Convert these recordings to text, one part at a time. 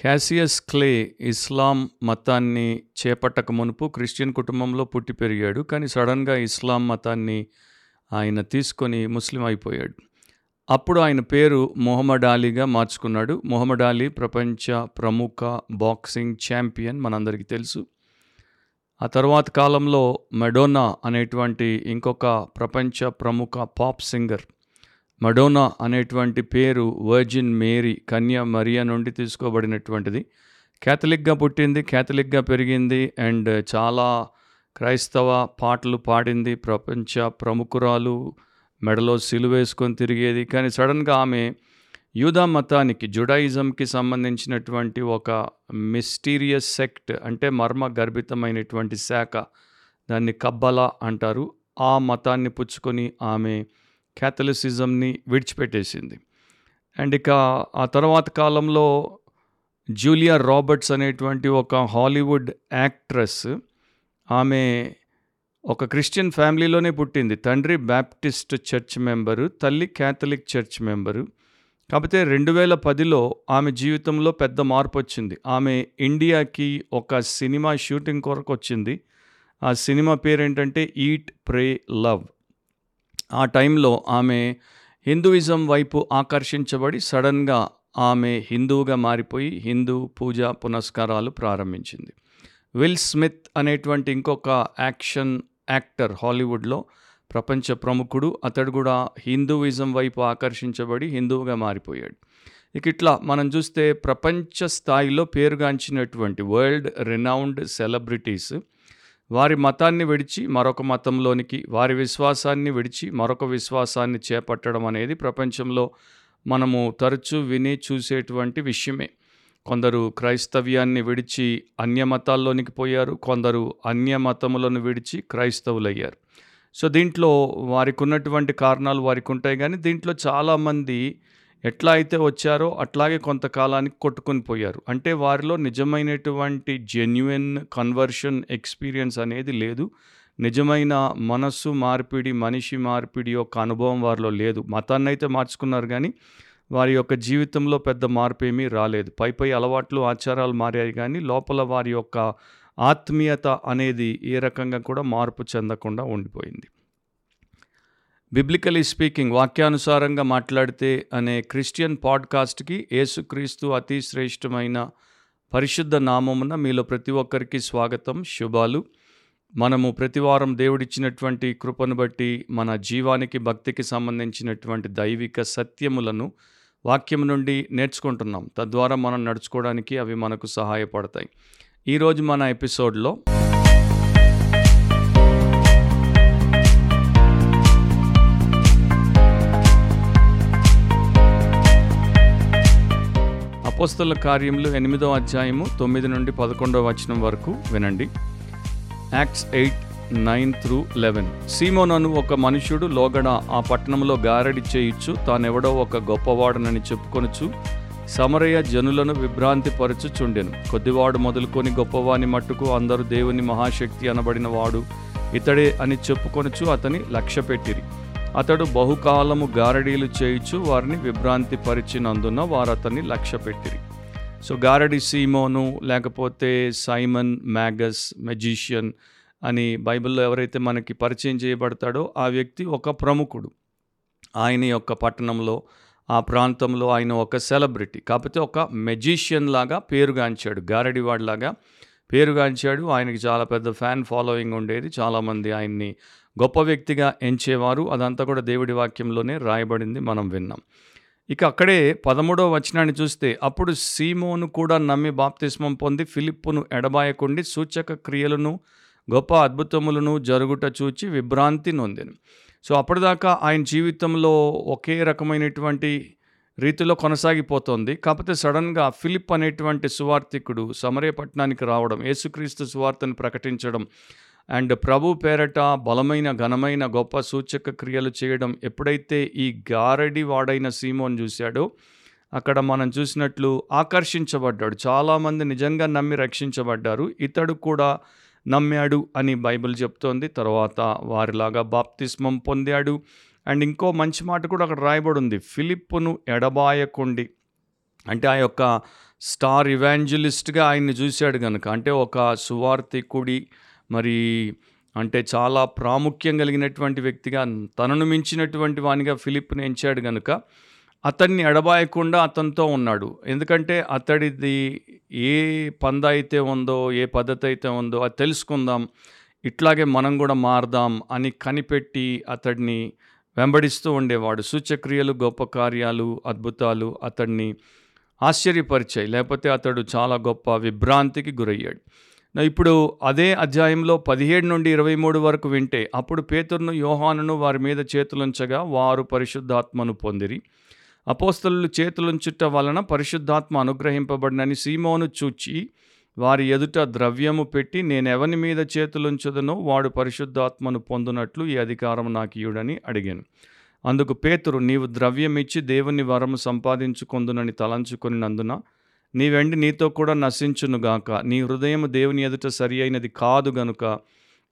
Cassius clay ఇస్లాం మతాన్ని చేపట్టక మునుపు Christian కుటుంబంలో పుట్టి పెరిగాడు కానీ సడన్గా ఇస్లాం మతాన్ని ఆయన తీసుకొని ముస్లిం అయిపోయాడు. అప్పుడు ఆయన పేరు మొహమ్మడ్ అలీగా మార్చుకున్నాడు. మొహమ్మడ్ అలీ ప్రపంచ ప్రముఖ బాక్సింగ్ ఛాంపియన్ మనందరికీ తెలుసు. ఆ తర్వాత కాలంలో మెడోనా అనేటువంటి ఇంకొక ప్రపంచ ప్రముఖ పాప్ సింగర్ మడోనా అనేటువంటి పేరు వర్జిన్ మేరీ కన్య మరియా నుండి తీసుకోబడినటువంటిది. క్యాథలిక్గా పుట్టింది క్యాథలిక్గా పెరిగింది అండ్ చాలా క్రైస్తవ పాటలు పాడింది ప్రపంచ ప్రముఖురాలు మెడలో సిలువేసుకొని తిరిగేది. కానీ సడన్గా ఆమె యూదా మతానికి జుడాయిజంకి సంబంధించినటువంటి ఒక మిస్టీరియస్ సెక్ట్ అంటే మర్మ గర్భితమైనటువంటి శాఖ దాన్ని కబ్బలా అంటారు. ఆ మతాన్ని పుచ్చుకొని ఆమె క్యాథలిసిజంని విడిచిపెట్టేసింది. అండ్ ఇక ఆ తర్వాత కాలంలో జూలియా రాబర్ట్స్ అనేటువంటి ఒక హాలీవుడ్ యాక్ట్రెస్ ఆమె ఒక క్రిస్టియన్ ఫ్యామిలీలోనే పుట్టింది. తండ్రి బ్యాప్టిస్ట్ చర్చ్ మెంబరు తల్లి క్యాథలిక్ చర్చ్ మెంబరు. కాకపోతే రెండు వేల పదిలో ఆమె జీవితంలో పెద్ద మార్పు వచ్చింది ఆమె ఇండియాకి ఒక సినిమా షూటింగ్ కొరకు వచ్చింది ఆ సినిమా పేరేంటంటే ఈట్ ప్రే లవ్. ఆ టైంలో ఆమె హిందూయిజం వైపు ఆకర్షించబడి సడన్గా ఆమె హిందువుగా మారిపోయి హిందూ పూజా పునస్కారాలు ప్రారంభించింది. విల్ స్మిత్ అనేటువంటి ఇంకొక యాక్షన్ యాక్టర్ హాలీవుడ్లో ప్రపంచ ప్రముఖుడు అతడు కూడా హిందూయిజం వైపు ఆకర్షించబడి హిందువుగా మారిపోయాడు. ఇక ఇట్లా మనం చూస్తే ప్రపంచ స్థాయిలో పేరుగాంచినటువంటి వరల్డ్ రినౌండ్ సెలబ్రిటీస్ వారి మతాన్ని విడిచి మరొక మతంలోనికి వారి విశ్వాసాన్ని విడిచి మరొక విశ్వాసాన్ని చేపట్టడం అనేది ప్రపంచంలో మనము తరచూ విని చూసేటువంటి విషయమే. కొందరు క్రైస్తవ్యాన్ని విడిచి అన్య మతాల్లోనికి పోయారు కొందరు అన్య మతములను విడిచి క్రైస్తవులయ్యారు. సో దీంట్లో వారికి ఉన్నటువంటి కారణాలు వారికి ఉంటాయి కానీ దీంట్లో చాలామంది ఎట్లా అయితే వచ్చారో అట్లాగే కొంతకాలానికి కొట్టుకొని పోయారు. అంటే వారిలో నిజమైనటువంటి జెన్యున్ కన్వర్షన్ ఎక్స్పీరియన్స్ అనేది లేదు. నిజమైన మనస్సు మార్పిడి మనిషి మార్పిడి యొక్క అనుభవం వారిలో లేదు. మతాన్ని అయితే మార్చుకున్నారు కానీ వారి యొక్క జీవితంలో పెద్ద మార్పు ఏమీ రాలేదు. పై పై అలవాట్లు ఆచారాలు మారాయి కానీ లోపల వారి యొక్క ఆత్మీయత అనేది ఏ రకంగా కూడా మార్పు చెందకుండా ఉండిపోయింది. బిబ్లికలీ స్పీకింగ్ వాక్యానుసారంగా మాట్లాడితే అనే క్రిస్టియన్ పాడ్కాస్ట్కి యేసుక్రీస్తు అతి శ్రేష్టమైన పరిశుద్ధ నామమున మీలో ప్రతి ఒక్కరికి స్వాగతం శుభాలు. మనము ప్రతివారం దేవుడిచ్చినటువంటి కృపను బట్టి మన జీవానికి భక్తికి సంబంధించినటువంటి దైవిక సత్యములను వాక్యం నుండి నేర్చుకుంటున్నాం. తద్వారా మనం నడుచుకోవడానికి అవి మనకు సహాయపడతాయి. ఈరోజు మన ఎపిసోడ్లో అపోస్తల కార్యములు ఎనిమిదో అధ్యాయము తొమ్మిది నుండి పదకొండవ వచనం వరకు వినండి. Acts eight nine through eleven సీమోనను ఒక మనుషుడు లోగడ ఆ పట్టణంలో గారడి చేయిచ్చు తానెవడో ఒక గొప్పవాడనని చెప్పుకొనుచు సమరయ జనులను విభ్రాంతి పరచుచుండెను కొద్దివాడు మొదలుకొని గొప్పవాని మట్టుకు అందరూ దేవుని మహాశక్తి అనబడిన వాడు ఇతడే అని చెప్పుకొనుచు అతని లక్ష్య పెట్టిరి అతడు బహుకాలము గారడీలు చేయుచు వారిని విభ్రాంతి పరిచినందున వారు అతన్ని లక్ష్య పెట్టిరి సో గారడి సీమోను లేకపోతే సైమన్ మ్యాగస్ మెజీషియన్ అని బైబిల్లో ఎవరైతే మనకి పరిచయం చేయబడతాడో ఆ వ్యక్తి ఒక ప్రముఖుడు. ఆయన యొక్క పట్టణంలో ఆ ప్రాంతంలో ఆయన ఒక సెలబ్రిటీ. కాకపోతే ఒక మెజీషియన్ లాగా పేరుగాంచాడు గారడివాడిలాగా పేరుగాంచాడు ఆయనకి చాలా పెద్ద ఫ్యాన్ ఫాలోయింగ్ ఉండేది. చాలామంది ఆయన్ని గొప్ప వ్యక్తిగా ఎంచేవారు. అదంతా కూడా దేవుడి వాక్యంలోనే రాయబడింది. మనం విన్నాం. ఇక అక్కడే పదమూడవ వచనాన్ని చూస్తే అప్పుడు సీమోను కూడా నమ్మి బాప్తిస్మం పొంది ఫిలిప్పును ఎడబాయకుండి సూచక క్రియలను గొప్ప అద్భుతములను జరుగుట చూచి విభ్రాంతి నొందెను. సో అప్పటిదాకా ఆయన జీవితంలో ఒకే రకమైనటువంటి రీతిలో కొనసాగిపోతుంది. కాకపోతే సడన్గా ఫిలిప్ అనేటువంటి సువార్థికుడు సమరయపట్నానికి రావడం యేసుక్రీస్తు సువార్తను ప్రకటించడం అండ్ ప్రభు పేరట బలమైన ఘనమైన గొప్ప సూచక క్రియలు చేయడం ఎప్పుడైతే ఈ గారడి వాడైన సీమోన్ చూశాడో అక్కడ మనం చూసినట్లు ఆకర్షించబడ్డాడు. చాలామంది నిజంగా నమ్మి రక్షించబడ్డారు. ఇతడు కూడా నమ్మాడు అని బైబిల్ చెప్తోంది. తర్వాత వారిలాగా బాప్తిస్మం పొందాడు. అండ్ ఇంకో మంచి మాట కూడా అక్కడ రాయబడి ఉంది ఫిలిప్పును ఎడబాయకుండి. అంటే ఆ యొక్క స్టార్ ఇవాంజలిస్ట్‌గా ఆయన్ని చూశాడు కనుక అంటే ఒక సువార్థికుడి మరి అంటే చాలా ప్రాముఖ్యం కలిగినటువంటి వ్యక్తిగా తనను మించినటువంటి వానిగా ఫిలిప్‌ని ఎంచాడు గనుక అతన్ని ఎడబాయకుండా అతనితో ఉన్నాడు. ఎందుకంటే అతడిది ఏ పంద అయితే ఉందో, ఏ పద్ధతి అయితే ఉందో అది తెలుసుకుందాం. ఇట్లాగే మనం కూడా మారదాం అని కనిపెట్టి అతడిని వెంబడిస్తూ ఉండేవాడు. సూచక్రియలు, గొప్ప కార్యాలు, అద్భుతాలు అతడిని ఆశ్చర్యపరిచాయి. లేకపోతే అతడు చాలా గొప్ప విభ్రాంతికి గురయ్యాడు. ఇప్పుడు అదే అధ్యాయంలో 17 నుండి 23 వరకు వింటే అప్పుడు పేతురును, యోహానును వారి మీద చేతులుంచగా వారు పరిశుద్ధాత్మను పొందిరి. అపోస్తలు చేతులుంచుట వలన పరిశుద్ధాత్మ అనుగ్రహింపబడినని సీమోను చూచి వారి ఎదుట ద్రవ్యము పెట్టి నేనెవని మీద చేతులుంచుదునో వాడు పరిశుద్ధాత్మను పొందునట్లు ఈ అధికారం నాకు ఇయుడని అడిగాను. అందుకు పేతురు నీవు ద్రవ్యమిచ్చి దేవుని వరము సంపాదించుకొందునని తలంచుకున్నందున నీ వెండి నీతో కూడా నశించునుగాక. నీ హృదయము దేవుని ఎదుట సరి అయినది కాదు గనుక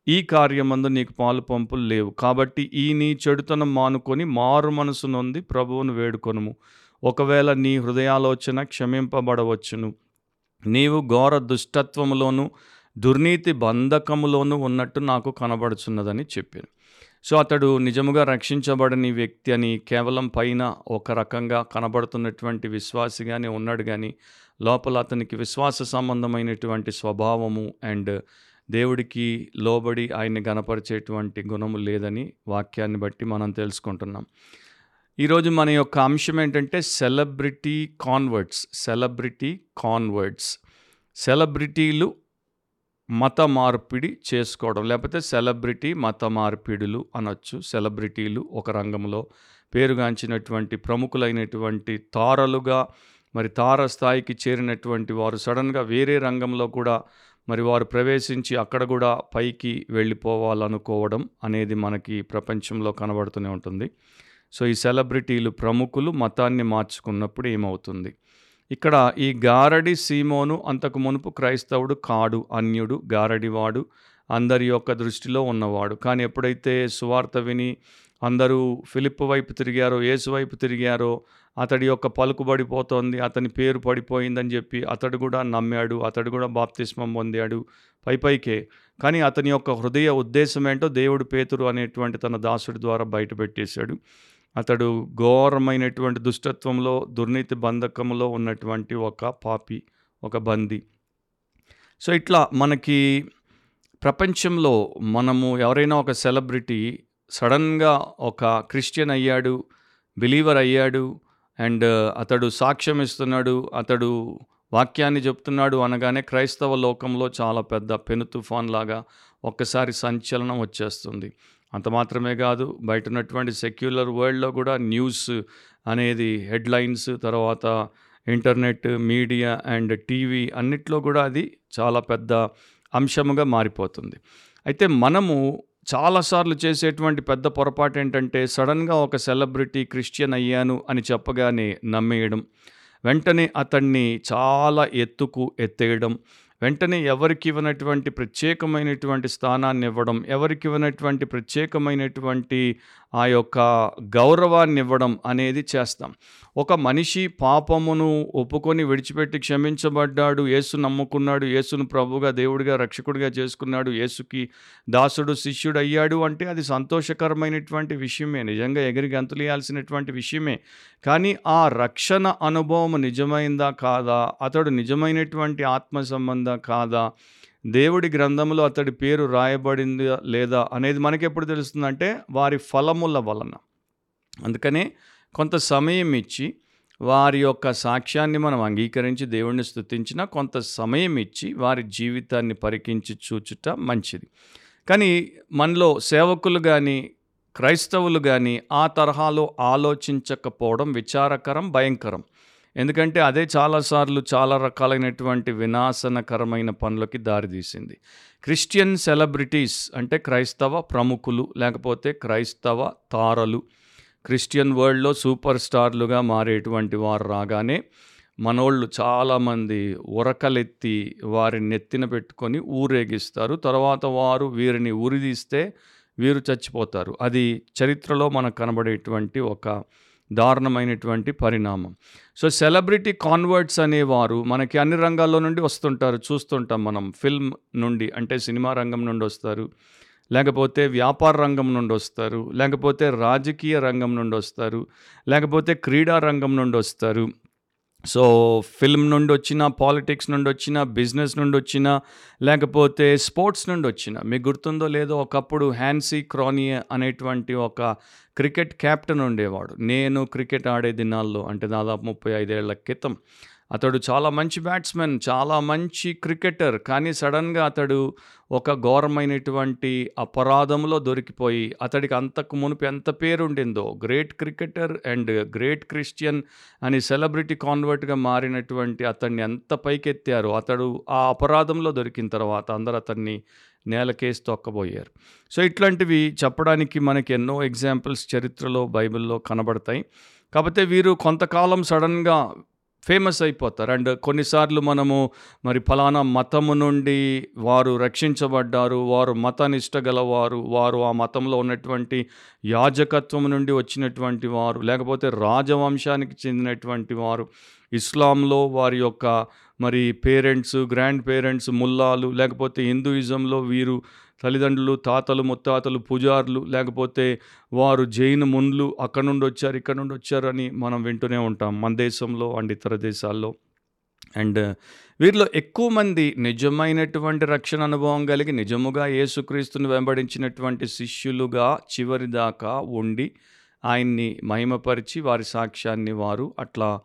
ఈ కార్యమందు నీకు పాలు పంపులు లేవు. కాబట్టి ఈ నీ చెడుతనం మానుకొని మారు మనసు నొంది ప్రభువును వేడుకొనుము. ఒకవేళ నీ హృదయాలోచన క్షమింపబడవచ్చును. నీవు ఘోర దుష్టత్వములోను, దుర్నీతి బంధకములోనూ ఉన్నట్టు నాకు కనబడుచున్నదని చెప్పాను. సో అతడు నిజముగా రక్షించబడని వ్యక్తి అని కేవలం పైన ఒక రకంగా కనబడుతున్నటువంటి విశ్వాసిగానే ఉన్నాడు కానీ లోపల అతనికి విశ్వాస సంబంధమైనటువంటి స్వభావము అండ్ దేవుడికి లోబడి ఆయన్ని గనపరిచేటువంటి గుణము లేదని వాక్యాన్ని బట్టి మనం తెలుసుకుంటున్నాం. ఈరోజు మన యొక్క అంశం ఏంటంటే సెలబ్రిటీ కాన్వర్ట్స్. Celebrity converts. సెలబ్రిటీలు మత మార్పిడి చేసుకోవడం. లేకపోతే సెలబ్రిటీ మత మార్పిడులు అనొచ్చు. సెలబ్రిటీలు ఒక రంగంలో పేరుగాంచినటువంటి ప్రముఖులైనటువంటి తారలుగా మరి తార స్థాయికి చేరినటువంటి వారు సడన్గా వేరే రంగంలో కూడా మరి వారు ప్రవేశించి అక్కడ కూడా పైకి వెళ్ళిపోవాలనుకోవడం అనేది మనకి ప్రపంచంలో కనబడుతూనే ఉంటుంది. సో ఈ సెలబ్రిటీలు ప్రముఖులు మతాన్ని మార్చుకున్నప్పుడు ఏమవుతుంది? ఇక్కడ ఈ గారడి సీమోను అంతకు మునుపు క్రైస్తవుడు కాడు. అన్యుడు, గారడివాడు, అందరి యొక్క దృష్టిలో ఉన్నవాడు. కానీ ఎప్పుడైతే సువార్త విని అందరూ ఫిలిప్ వైపు తిరిగారో, యేసు వైపు తిరిగారో, అతడి యొక్క పలుకుబడి పోతోంది, అతని పేరు పడిపోయిందని చెప్పి అతడు కూడా నమ్మాడు. అతడు కూడా బాప్తిస్మం పొందాడు పైపైకే. కానీ అతని యొక్క హృదయ ఉద్దేశం ఏంటో దేవుడు పేతురు అనేటువంటి తన దాసుడి ద్వారా బయటపెట్టేశాడు. అతడు ఘోరమైనటువంటి దుష్టత్వంలో, దుర్నీతి బంధకంలో ఉన్నటువంటి ఒక పాపి, ఒక బందీ. సో ఇట్లా మనకి ప్రపంచంలో మనము ఎవరైనా ఒక సెలబ్రిటీ సడన్గా ఒక క్రిస్టియన్ అయ్యాడు, బిలీవర్ అయ్యాడు అండ్ అతడు సాక్ష్యం ఇస్తున్నాడు, అతడు వాక్యాన్ని చెప్తున్నాడు అనగానే క్రైస్తవ లోకంలో చాలా పెద్ద పెను తుఫాన్ లాగా ఒక్కసారి సంచలనం వచ్చేస్తుంది. అంత మాత్రమే కాదు బయట ఉన్నటువంటి సెక్యులర్ వరల్డ్‌లో కూడా న్యూస్ అనేది హెడ్‌లైన్స్ తర్వాత ఇంటర్నెట్, మీడియా అండ్ టీవీ అన్నిట్లో కూడా అది చాలా పెద్ద అంశముగా మారిపోతుంది. అయితే మనము చాలాసార్లు చేసేటువంటి పెద్ద పొరపాటు ఏంటంటే సడన్గా ఒక సెలబ్రిటీ క్రిస్టియన్ అయ్యాను అని చెప్పగానే నమ్మేయడం. వెంటనే అతన్ని చాలా ఎత్తుకు ఎత్తేయడం. వెంటనే ఎవరికి ఇవ్వనటువంటి ప్రత్యేకమైనటువంటి స్థానాన్ని ఇవ్వడం. ఎవరికి ఇవ్వనటువంటి ప్రత్యేకమైనటువంటి ఆ యొక్క గౌరవాన్ని ఇవ్వడం అనేది చేస్తాం. ఒక మనిషి పాపమును ఒప్పుకొని విడిచిపెట్టి క్షమించబడ్డాడు. యేసు నమ్ముకున్నాడు. యేసును ప్రభుగా దేవుడిగా, రక్షకుడిగా చేసుకున్నాడు. యేసుకి దాసుడు, శిష్యుడు అయ్యాడు అంటే అది సంతోషకరమైనటువంటి విషయమే. నిజంగా ఎగిరి గంతులేయాల్సినటువంటి విషయమే. కానీ ఆ రక్షణ అనుభవం నిజమైందా? కాదా? అతడు నిజమైనటువంటి ఆత్మ సంబంధ కాదా? దేవుడి గ్రంథంలో అతడి పేరు రాయబడిందా? లేదా? అనేది మనకెప్పుడు తెలుస్తుందంటే వారి ఫలముల వలన. అందుకనే కొంత సమయం ఇచ్చి వారి యొక్క సాక్ష్యాన్ని మనం అంగీకరించి దేవుడిని స్థుతించిన కొంత సమయం ఇచ్చి వారి జీవితాన్ని పరికించి చూచుట మంచిది. కానీ మనలో సేవకులు కానీ క్రైస్తవులు కానీ ఆ తరహాలో ఆలోచించకపోవడం విచారకరం, భయంకరం. ఎందుకంటే అదే చాలాసార్లు చాలా రకాలైనటువంటి వినాశనకరమైన పనులకి దారితీసింది. క్రిస్టియన్ సెలబ్రిటీస్ అంటే క్రైస్తవ ప్రముఖులు లేకపోతే క్రైస్తవ తారలు క్రిస్టియన్ వరల్డ్‌లో సూపర్ స్టార్లుగా మారేటువంటి వారు రాగానే మనోళ్ళు చాలామంది ఉరకలెత్తి వారిని నెత్తిన పెట్టుకొని ఊరేగిస్తారు. తర్వాత వారు వీరిని ఉరిదీస్తే వీరు చచ్చిపోతారు. అది చరిత్రలో మనకు కనబడేటువంటి ఒక దారుణమైనటువంటి పరిణామం. సో సెలబ్రిటీ కాన్వర్ట్స్ అనేవారు మనకి అన్ని రంగాల్లో నుండి వస్తుంటారు చూస్తుంటాం మనం. ఫిల్మ్ నుండి అంటే సినిమా రంగం నుండి వస్తారు లేకపోతే వ్యాపార రంగం నుండి వస్తారు లేకపోతే రాజకీయ రంగం నుండి వస్తారు లేకపోతే క్రీడా రంగం నుండి వస్తారు. సో ఫిల్మ్ నుండి వచ్చిన పాలిటిక్స్ నుండి వచ్చిన బిజినెస్ నుండి వచ్చిన లేకపోతే స్పోర్ట్స్ నుండి వచ్చిన మీకు గుర్తుందో లేదో ఒకప్పుడు హ్యాన్సీ క్రానీ అనేటువంటి ఒక క్రికెట్ కెప్టెన్ ఉండేవాడు. నేను క్రికెట్ ఆడే దినాల్లో అంటే దాదాపు ముప్పై ఐదేళ్ళ క్రితం అతడు చాలా మంచి బ్యాట్స్మెన్ చాలా మంచి క్రికెటర్ కానీ సడన్గా అతడు ఒక ఘోరమైనటువంటి అపరాధంలో దొరికిపోయి అతడికి అంతకు మునుపు ఎంత పేరు ఉండిందో great cricketer and great Christian అని సెలబ్రిటీ కాన్వర్ట్గా మారినటువంటి అతన్ని ఎంత పైకెత్తారో అతడు ఆ అపరాధంలో దొరికిన తర్వాత అందరు అతన్ని నేలకేసి తొక్కబోయారు. సో ఇట్లాంటివి చెప్పడానికి మనకి ఎన్నో ఎగ్జాంపుల్స్ చరిత్రలో బైబిల్లో కనబడతాయి. కాకపోతే వీరు కొంతకాలం సడన్గా ఫేమస్ అయిపోతారు. అండ్ కొన్నిసార్లు మనము మరి ఫలానా మతము నుండి వారు రక్షించబడ్డారు వారు మతనిష్ట గలవారు వారు ఆ మతంలో ఉన్నటువంటి యాజకత్వం నుండి వచ్చినటువంటి వారు లేకపోతే రాజవంశానికి చెందినటువంటి వారు ఇస్లాంలో వారి యొక్క మరి పేరెంట్స్ గ్రాండ్ పేరెంట్స్ ముల్లాలు లేకపోతే హిందూయిజంలో వీరు తల్లిదండ్రులు తాతలు ముత్తాతలు పూజారులు లేకపోతే వారు జైన్ మున్లు అక్కడ నుండి వచ్చారు ఇక్కడ నుండి వచ్చారు అని మనం వింటూనే ఉంటాం మన దేశంలో అండ్ ఇతర దేశాల్లో. అండ్ వీరిలో ఎక్కువ మంది నిజమైనటువంటి రక్షణ అనుభవం కలిగి నిజముగా యేసుక్రీస్తుని వెంబడించినటువంటి శిష్యులుగా చివరి దాకా ఉండి ఆయన్ని మహిమపరిచి వారి సాక్ష్యాన్ని వారు అట్లా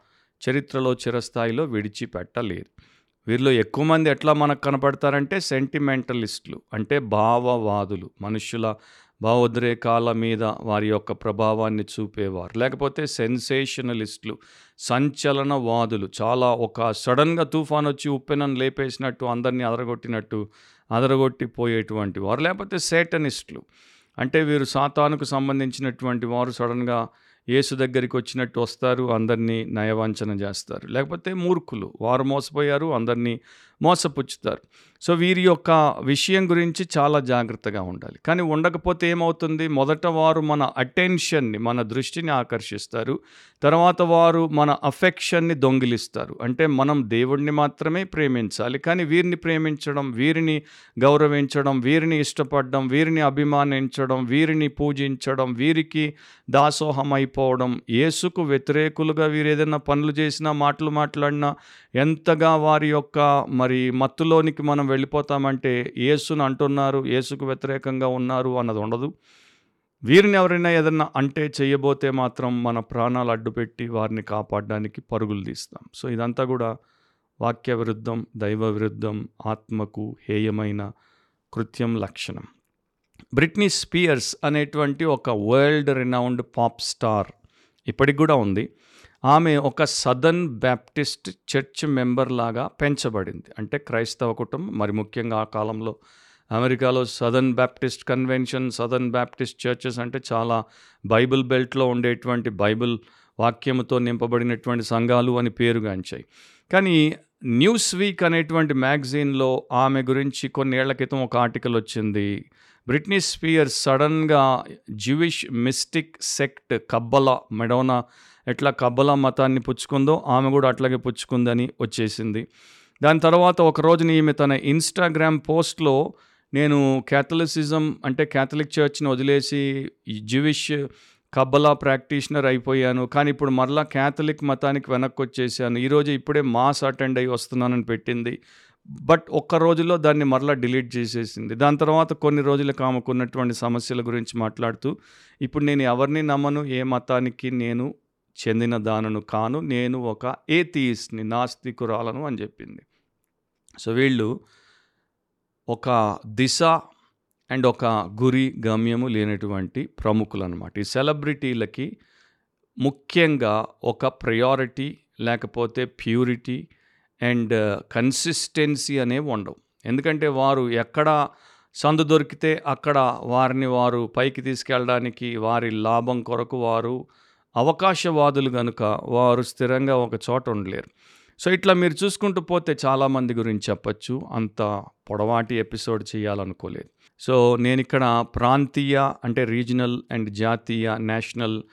చరిత్రలో చిరస్థాయిలో విడిచిపెట్టలేరు వీరిలో ఎక్కువ మంది ఎట్లా మనకు కనపడతారంటే సెంటిమెంటలిస్టులు అంటే భావవాదులు మనుషుల భావోద్రేకాల మీద వారి యొక్క ప్రభావాన్ని చూపేవారు. లేకపోతే సెన్సేషనలిస్టులు సంచలనవాదులు. చాలా ఒక సడన్గా తుఫాన్ వచ్చి ఉప్పెనను లేపేసినట్టు అందరినీ అదరగొట్టినట్టు అదరగొట్టిపోయేటువంటి వారు. లేకపోతే సేటనిస్టులు అంటే వీరు సాతానుకు సంబంధించినటువంటి వారు సడన్గా యేసు దగ్గరికి వచ్చినట్టు వస్తారు అందరినీ నయవంచన చేస్తారు. లేకపోతే మూర్ఖులు వారు మోసపోయారు అందరినీ మోసపుచ్చుతారు. సో వీరి యొక్క విషయం గురించి చాలా జాగ్రత్తగా ఉండాలి. కానీ ఉండకపోతే ఏమవుతుంది? మొదట వారు మన అటెన్షన్ని మన దృష్టిని ఆకర్షిస్తారు. తర్వాత వారు మన అఫెక్షన్ని దొంగిలిస్తారు. అంటే మనం దేవుణ్ణి మాత్రమే ప్రేమించాలి. కానీ వీరిని ప్రేమించడం వీరిని గౌరవించడం వీరిని ఇష్టపడడం వీరిని అభిమానించడం వీరిని పూజించడం వీరికి దాసోహం అయిపోవడం యేసుకు వ్యతిరేకులుగా వీరు ఏదైనా పనులు చేసినా మాటలు మాట్లాడినా ఎంతగా వారి యొక్క మరి మత్తులోనికి మనం వెళ్ళిపోతామంటే యేసును అంటున్నారు యేసుకు వ్యతిరేకంగా ఉన్నారు అన్నది ఉండదు. వీరిని ఎవరైనా ఏదన్నా అంటే చేయబోతే మాత్రం మన ప్రాణాలు అడ్డుపెట్టి వారిని కాపాడడానికి పరుగులు తీస్తాం. సో ఇదంతా కూడా వాక్య విరుద్ధం దైవ విరుద్ధం ఆత్మకు హేయమైన కృత్యం లక్షణం. బ్రిట్నీ స్పియర్స్ అనేటువంటి ఒక వరల్డ్ రినౌండ్ పాప్ స్టార్ ఇప్పటికి కూడా ఉంది. ఆమె ఒక సదర్న్ బ్యాప్టిస్ట్ చర్చ్ మెంబర్ లాగా పెంచబడింది. అంటే క్రైస్తవ కుటుంబం మరి ముఖ్యంగా ఆ కాలంలో అమెరికాలో Southern Baptist convention Southern Baptist churches అంటే చాలా బైబిల్ బెల్ట్లో ఉండేటువంటి బైబిల్ వాక్యముతో నింపబడినటువంటి సంఘాలు అని పేరుగాంచాయి. కానీ న్యూస్ వీక్ అనేటువంటి మ్యాగజైన్లో ఆమె గురించి కొన్నేళ్ళ క్రితం ఒక ఆర్టికల్ వచ్చింది. బ్రిట్నీ స్పియర్స్ సడన్గా Jewish mystic sect Kabbalah Madonna ఎట్లా కబ్బలా మతాన్ని పుచ్చుకుందో ఆమె కూడా అట్లాగే పుచ్చుకుందని వచ్చేసింది. దాని తర్వాత ఒక రోజున ఈమె తన ఇన్స్టాగ్రామ్ పోస్ట్లో నేను క్యాథలిసిజం అంటే క్యాథలిక్ చర్చ్ని వదిలేసి జ్యూవిష్ కబ్బలా ప్రాక్టీషనర్ అయిపోయాను. కానీ ఇప్పుడు మరలా క్యాథలిక్ మతానికి వెనక్కి వచ్చేసాను ఈరోజు ఇప్పుడే మాస్ అటెండ్ అయ్యి వస్తున్నానని పెట్టింది. బట్ ఒక్క రోజులో దాన్ని మరలా డిలీట్ చేసేసింది. దాని తర్వాత కొన్ని రోజులకు ఆమెకున్నటువంటి సమస్యల గురించి మాట్లాడుతూ ఇప్పుడు నేను ఎవరిని నమ్మను? ఏ మతానికి? నేను చెందిన దానను కాను నేను ఒక ఏతీస్ని నాస్తికురాలను అని చెప్పింది. సో వీళ్ళు ఒక దిశ అండ్ ఒక గురి గమ్యము లేనటువంటి ప్రముఖులు అనమాట ఈ సెలబ్రిటీలకి ముఖ్యంగా ఒక ప్రయారిటీ లేకపోతే ప్యూరిటీ అండ్ కన్సిస్టెన్సీ అనేవి ఉండవు. ఎందుకంటే వారు ఎక్కడ సందు దొరికితే అక్కడ వారిని వారు పైకి తీసుకెళ్ళడానికి వారి లాభం కొరకు వారు అవకాశవాదులు కనుక వారు స్థిరంగా ఒక చోట ఉండలేరు. సో ఇట్లా మీరు చూసుకుంటూ పోతే చాలామంది గురించి చెప్పచ్చు. అంత పొడవాటి ఎపిసోడ్ చేయాలనుకోలేదు. సో నేను ఇక్కడ ప్రాంతీయ అంటే రీజనల్ అండ్ జాతీయ నేషనల్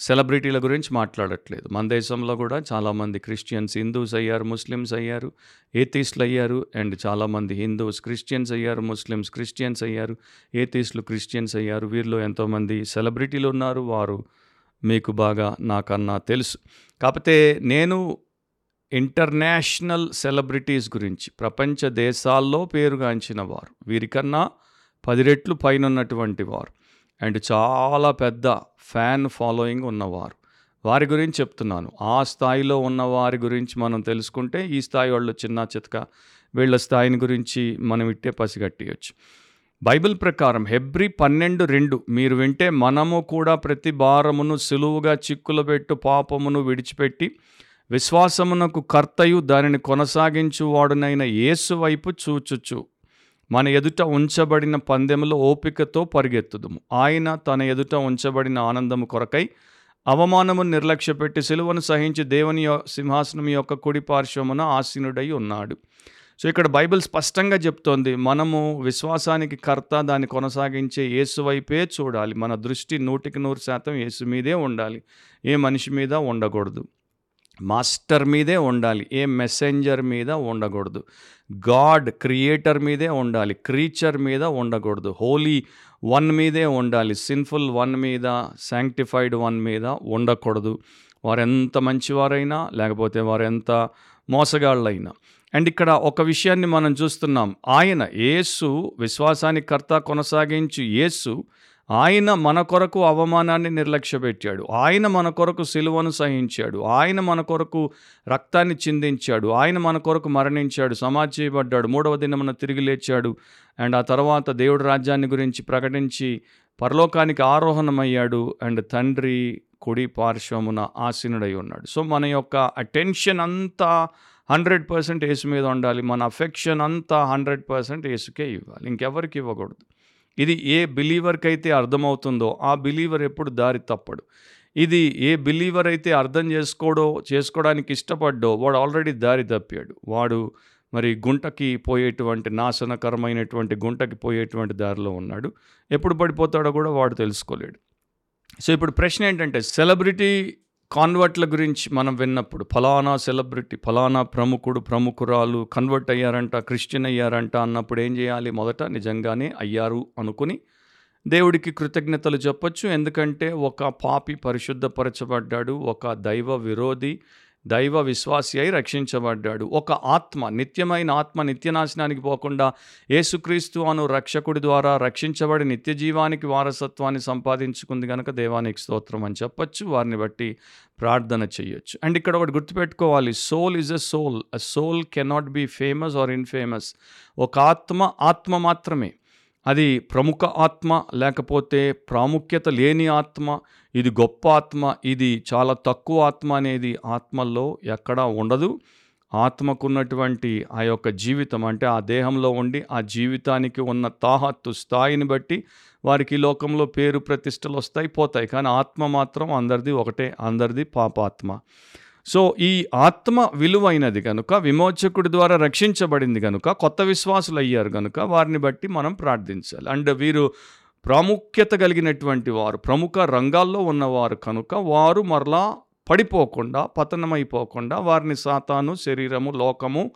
సెలబ్రిటీల గురించి మాట్లాడట్లేదు. మన దేశంలో కూడా చాలామంది క్రిస్టియన్స్ హిందూస్ అయ్యారు ముస్లిమ్స్ అయ్యారు ఏతీస్ట్లు అయ్యారు అండ్ చాలామంది హిందూస్ క్రిస్టియన్స్ అయ్యారు ముస్లిమ్స్ క్రిస్టియన్స్ అయ్యారు ఏతీస్ట్లు క్రిస్టియన్స్ అయ్యారు. వీరిలో ఎంతోమంది సెలబ్రిటీలు ఉన్నారు. వారు మీకు బాగా నాకన్నా తెలుసు. కాకపోతే నేను ఇంటర్నేషనల్ సెలబ్రిటీస్ గురించి ప్రపంచ దేశాల్లో పేరుగాంచిన వారు వీరికన్నా పది రెట్లు పైన ఉన్నటువంటి వారు అండ్ చాలా పెద్ద ఫ్యాన్ ఫాలోయింగ్ ఉన్నవారు. వారి గురించి చెప్తున్నాను. ఆ స్థాయిలో ఉన్న వారి గురించి మనం తెలుసుకుంటే ఈ స్థాయి వాళ్ళు చిన్న చితక వీళ్ళ స్థాయిని గురించి మనం ఇట్టే పసిగట్టేయచ్చు. బైబిల్ ప్రకారం హెబ్రి పన్నెండు రెండు మీరు వింటే మనము కూడా ప్రతి భారమును సులువుగా చిక్కులు పెట్టు పాపమును విడిచిపెట్టి విశ్వాసమునకు కర్తయు దానిని కొనసాగించు వాడునైన యేసు వైపు చూచుచు. మన ఎదుట ఉంచబడిన పందెములో ఓపికతో పరిగెత్తుదుము. ఆయన తన ఎదుట ఉంచబడిన ఆనందము కొరకై అవమానము నిర్లక్ష్యపెట్టి సిలువను సహించి దేవుని సింహాసనం యొక్క కుడి పార్శ్వమున ఆసీనుడై ఉన్నాడు. సో ఇక్కడ బైబిల్ స్పష్టంగా చెప్తోంది మనము విశ్వాసానికి కర్త దాన్ని కొనసాగించే యేసు వైపే చూడాలి. మన దృష్టి నూటికి నూరు శాతం యేసు మీదే ఉండాలి. ఏ మనిషి మీద ఉండకూడదు. మాస్టర్ మీదే ఉండాలి. ఏ మెసెంజర్ మీద ఉండకూడదు. గాడ్ క్రియేటర్ మీదే ఉండాలి. క్రీచర్ మీద ఉండకూడదు. హోలీ వన్ మీదే ఉండాలి. సిన్ఫుల్ వన్ మీద శాంక్టిఫైడ్ వన్ మీద ఉండకూడదు. వారెంత మంచివారైనా లేకపోతే వారెంత మోసగాళ్ళైనా అండ్ ఇక్కడ ఒక విషయాన్ని మనం చూస్తున్నాం. ఆయన యేసు విశ్వాసానికి కర్త కొనసాగించు యేసు ఆయన మన కొరకు అవమానాన్ని నిర్లక్ష్యపెట్టాడు. ఆయన మన కొరకు సిలువను సహించాడు. ఆయన మన కొరకు రక్తాన్ని చిందించాడు. ఆయన మన కొరకు మరణించాడు. సమాధి చేయబడ్డాడు. మూడవ దినమున తిరిగి లేచాడు. అండ్ ఆ తర్వాత దేవుడి రాజ్యాన్ని గురించి ప్రకటించి పరలోకానికి ఆరోహణమయ్యాడు. అండ్ తండ్రి కుడి పార్శ్వమున ఆసీనుడై ఉన్నాడు. సో మన యొక్క అటెన్షన్ అంతా హండ్రెడ్ పర్సెంట్ ఏసు మీద ఉండాలి. మన అఫెక్షన్ అంతా హండ్రెడ్ పర్సెంట్ ఏసుకే ఇవ్వాలి. ఇంకెవరికి ఇవ్వకూడదు. ఇది ఏ బిలీవర్కి అయితే అర్థమవుతుందో ఆ బిలీవర్ ఎప్పుడు దారి తప్పడు. ఇది ఏ బిలీవర్ అయితే అర్థం చేసుకోడో చేసుకోవడానికి ఇష్టపడ్డో వాడు ఆల్రెడీ దారి తప్పాడు. వాడు మరి గుంటకి పోయేటువంటి నాశనకరమైనటువంటి గుంటకి పోయేటువంటి దారిలో ఉన్నాడు. ఎప్పుడు పడిపోతాడో కూడా వాడు తెలుసుకోలేడు. సో ఇప్పుడు ప్రశ్న ఏంటంటే సెలబ్రిటీ కాన్వర్ట్ల గురించి మనం విన్నప్పుడు ఫలానా సెలబ్రిటీ ఫలానా ప్రముఖుడు ప్రముఖురాలు కన్వర్ట్ అయ్యారంట క్రిస్టియన్ అయ్యారంట అన్నప్పుడు ఏం చేయాలి? మొదట నిజంగానే అయ్యారు అనుకుని దేవుడికి కృతజ్ఞతలు చెప్పొచ్చు. ఎందుకంటే ఒక పాపి పరిశుద్ధపరచబడ్డాడు ఒక దైవ విరోధి. దైవ విశ్వాసి అయి రక్షించబడ్డాడు. ఒక ఆత్మ నిత్యమైన ఆత్మ నిత్యనాశనానికి పోకుండా యేసుక్రీస్తు అను రక్షకుడి ద్వారా రక్షించబడి నిత్య జీవానికి వారసత్వాన్ని సంపాదించుకుంది కనుక దేవానికి స్తోత్రం అని చెప్పొచ్చు. వారిని బట్టి ప్రార్థన చేయొచ్చు. అండ్ ఇక్కడ ఒకటి గుర్తుపెట్టుకోవాలి. Soul is a soul. A soul cannot be famous or infamous. ఒక ఆత్మ ఆత్మ మాత్రమే. అది ప్రముఖ ఆత్మ లేకపోతే ప్రాముఖ్యత లేని ఆత్మ ఇది గొప్ప ఆత్మ ఇది చాలా తక్కువ ఆత్మ అనేది ఆత్మల్లో ఎక్కడా ఉండదు. ఆత్మకున్నటువంటి ఆ యొక్క జీవితం అంటే ఆ దేహంలో ఉండి ఆ జీవితానికి ఉన్న తాహత్తు స్థాయిని బట్టి వారికి లోకంలో పేరు ప్రతిష్టలు వస్తాయి పోతాయి. కానీ ఆత్మ మాత్రం అందరిది ఒకటే అందరిది పాపాత్మ. సో ఈ ఆత్మ విలువైనది కనుక విమోచకుడి ద్వారా రక్షించబడింది కనుక కొత్త విశ్వాసులు అయ్యారు కనుక వారిని బట్టి మనం ప్రార్థించాలి. అండ్ వీరు ప్రాముఖ్యత కలిగినటువంటి వారు ప్రముఖ రంగాల్లో ఉన్నవారు కనుక వారు మరలా పడిపోకుండా పతనమైపోకుండా వారిని సాతాను శరీరము లోకము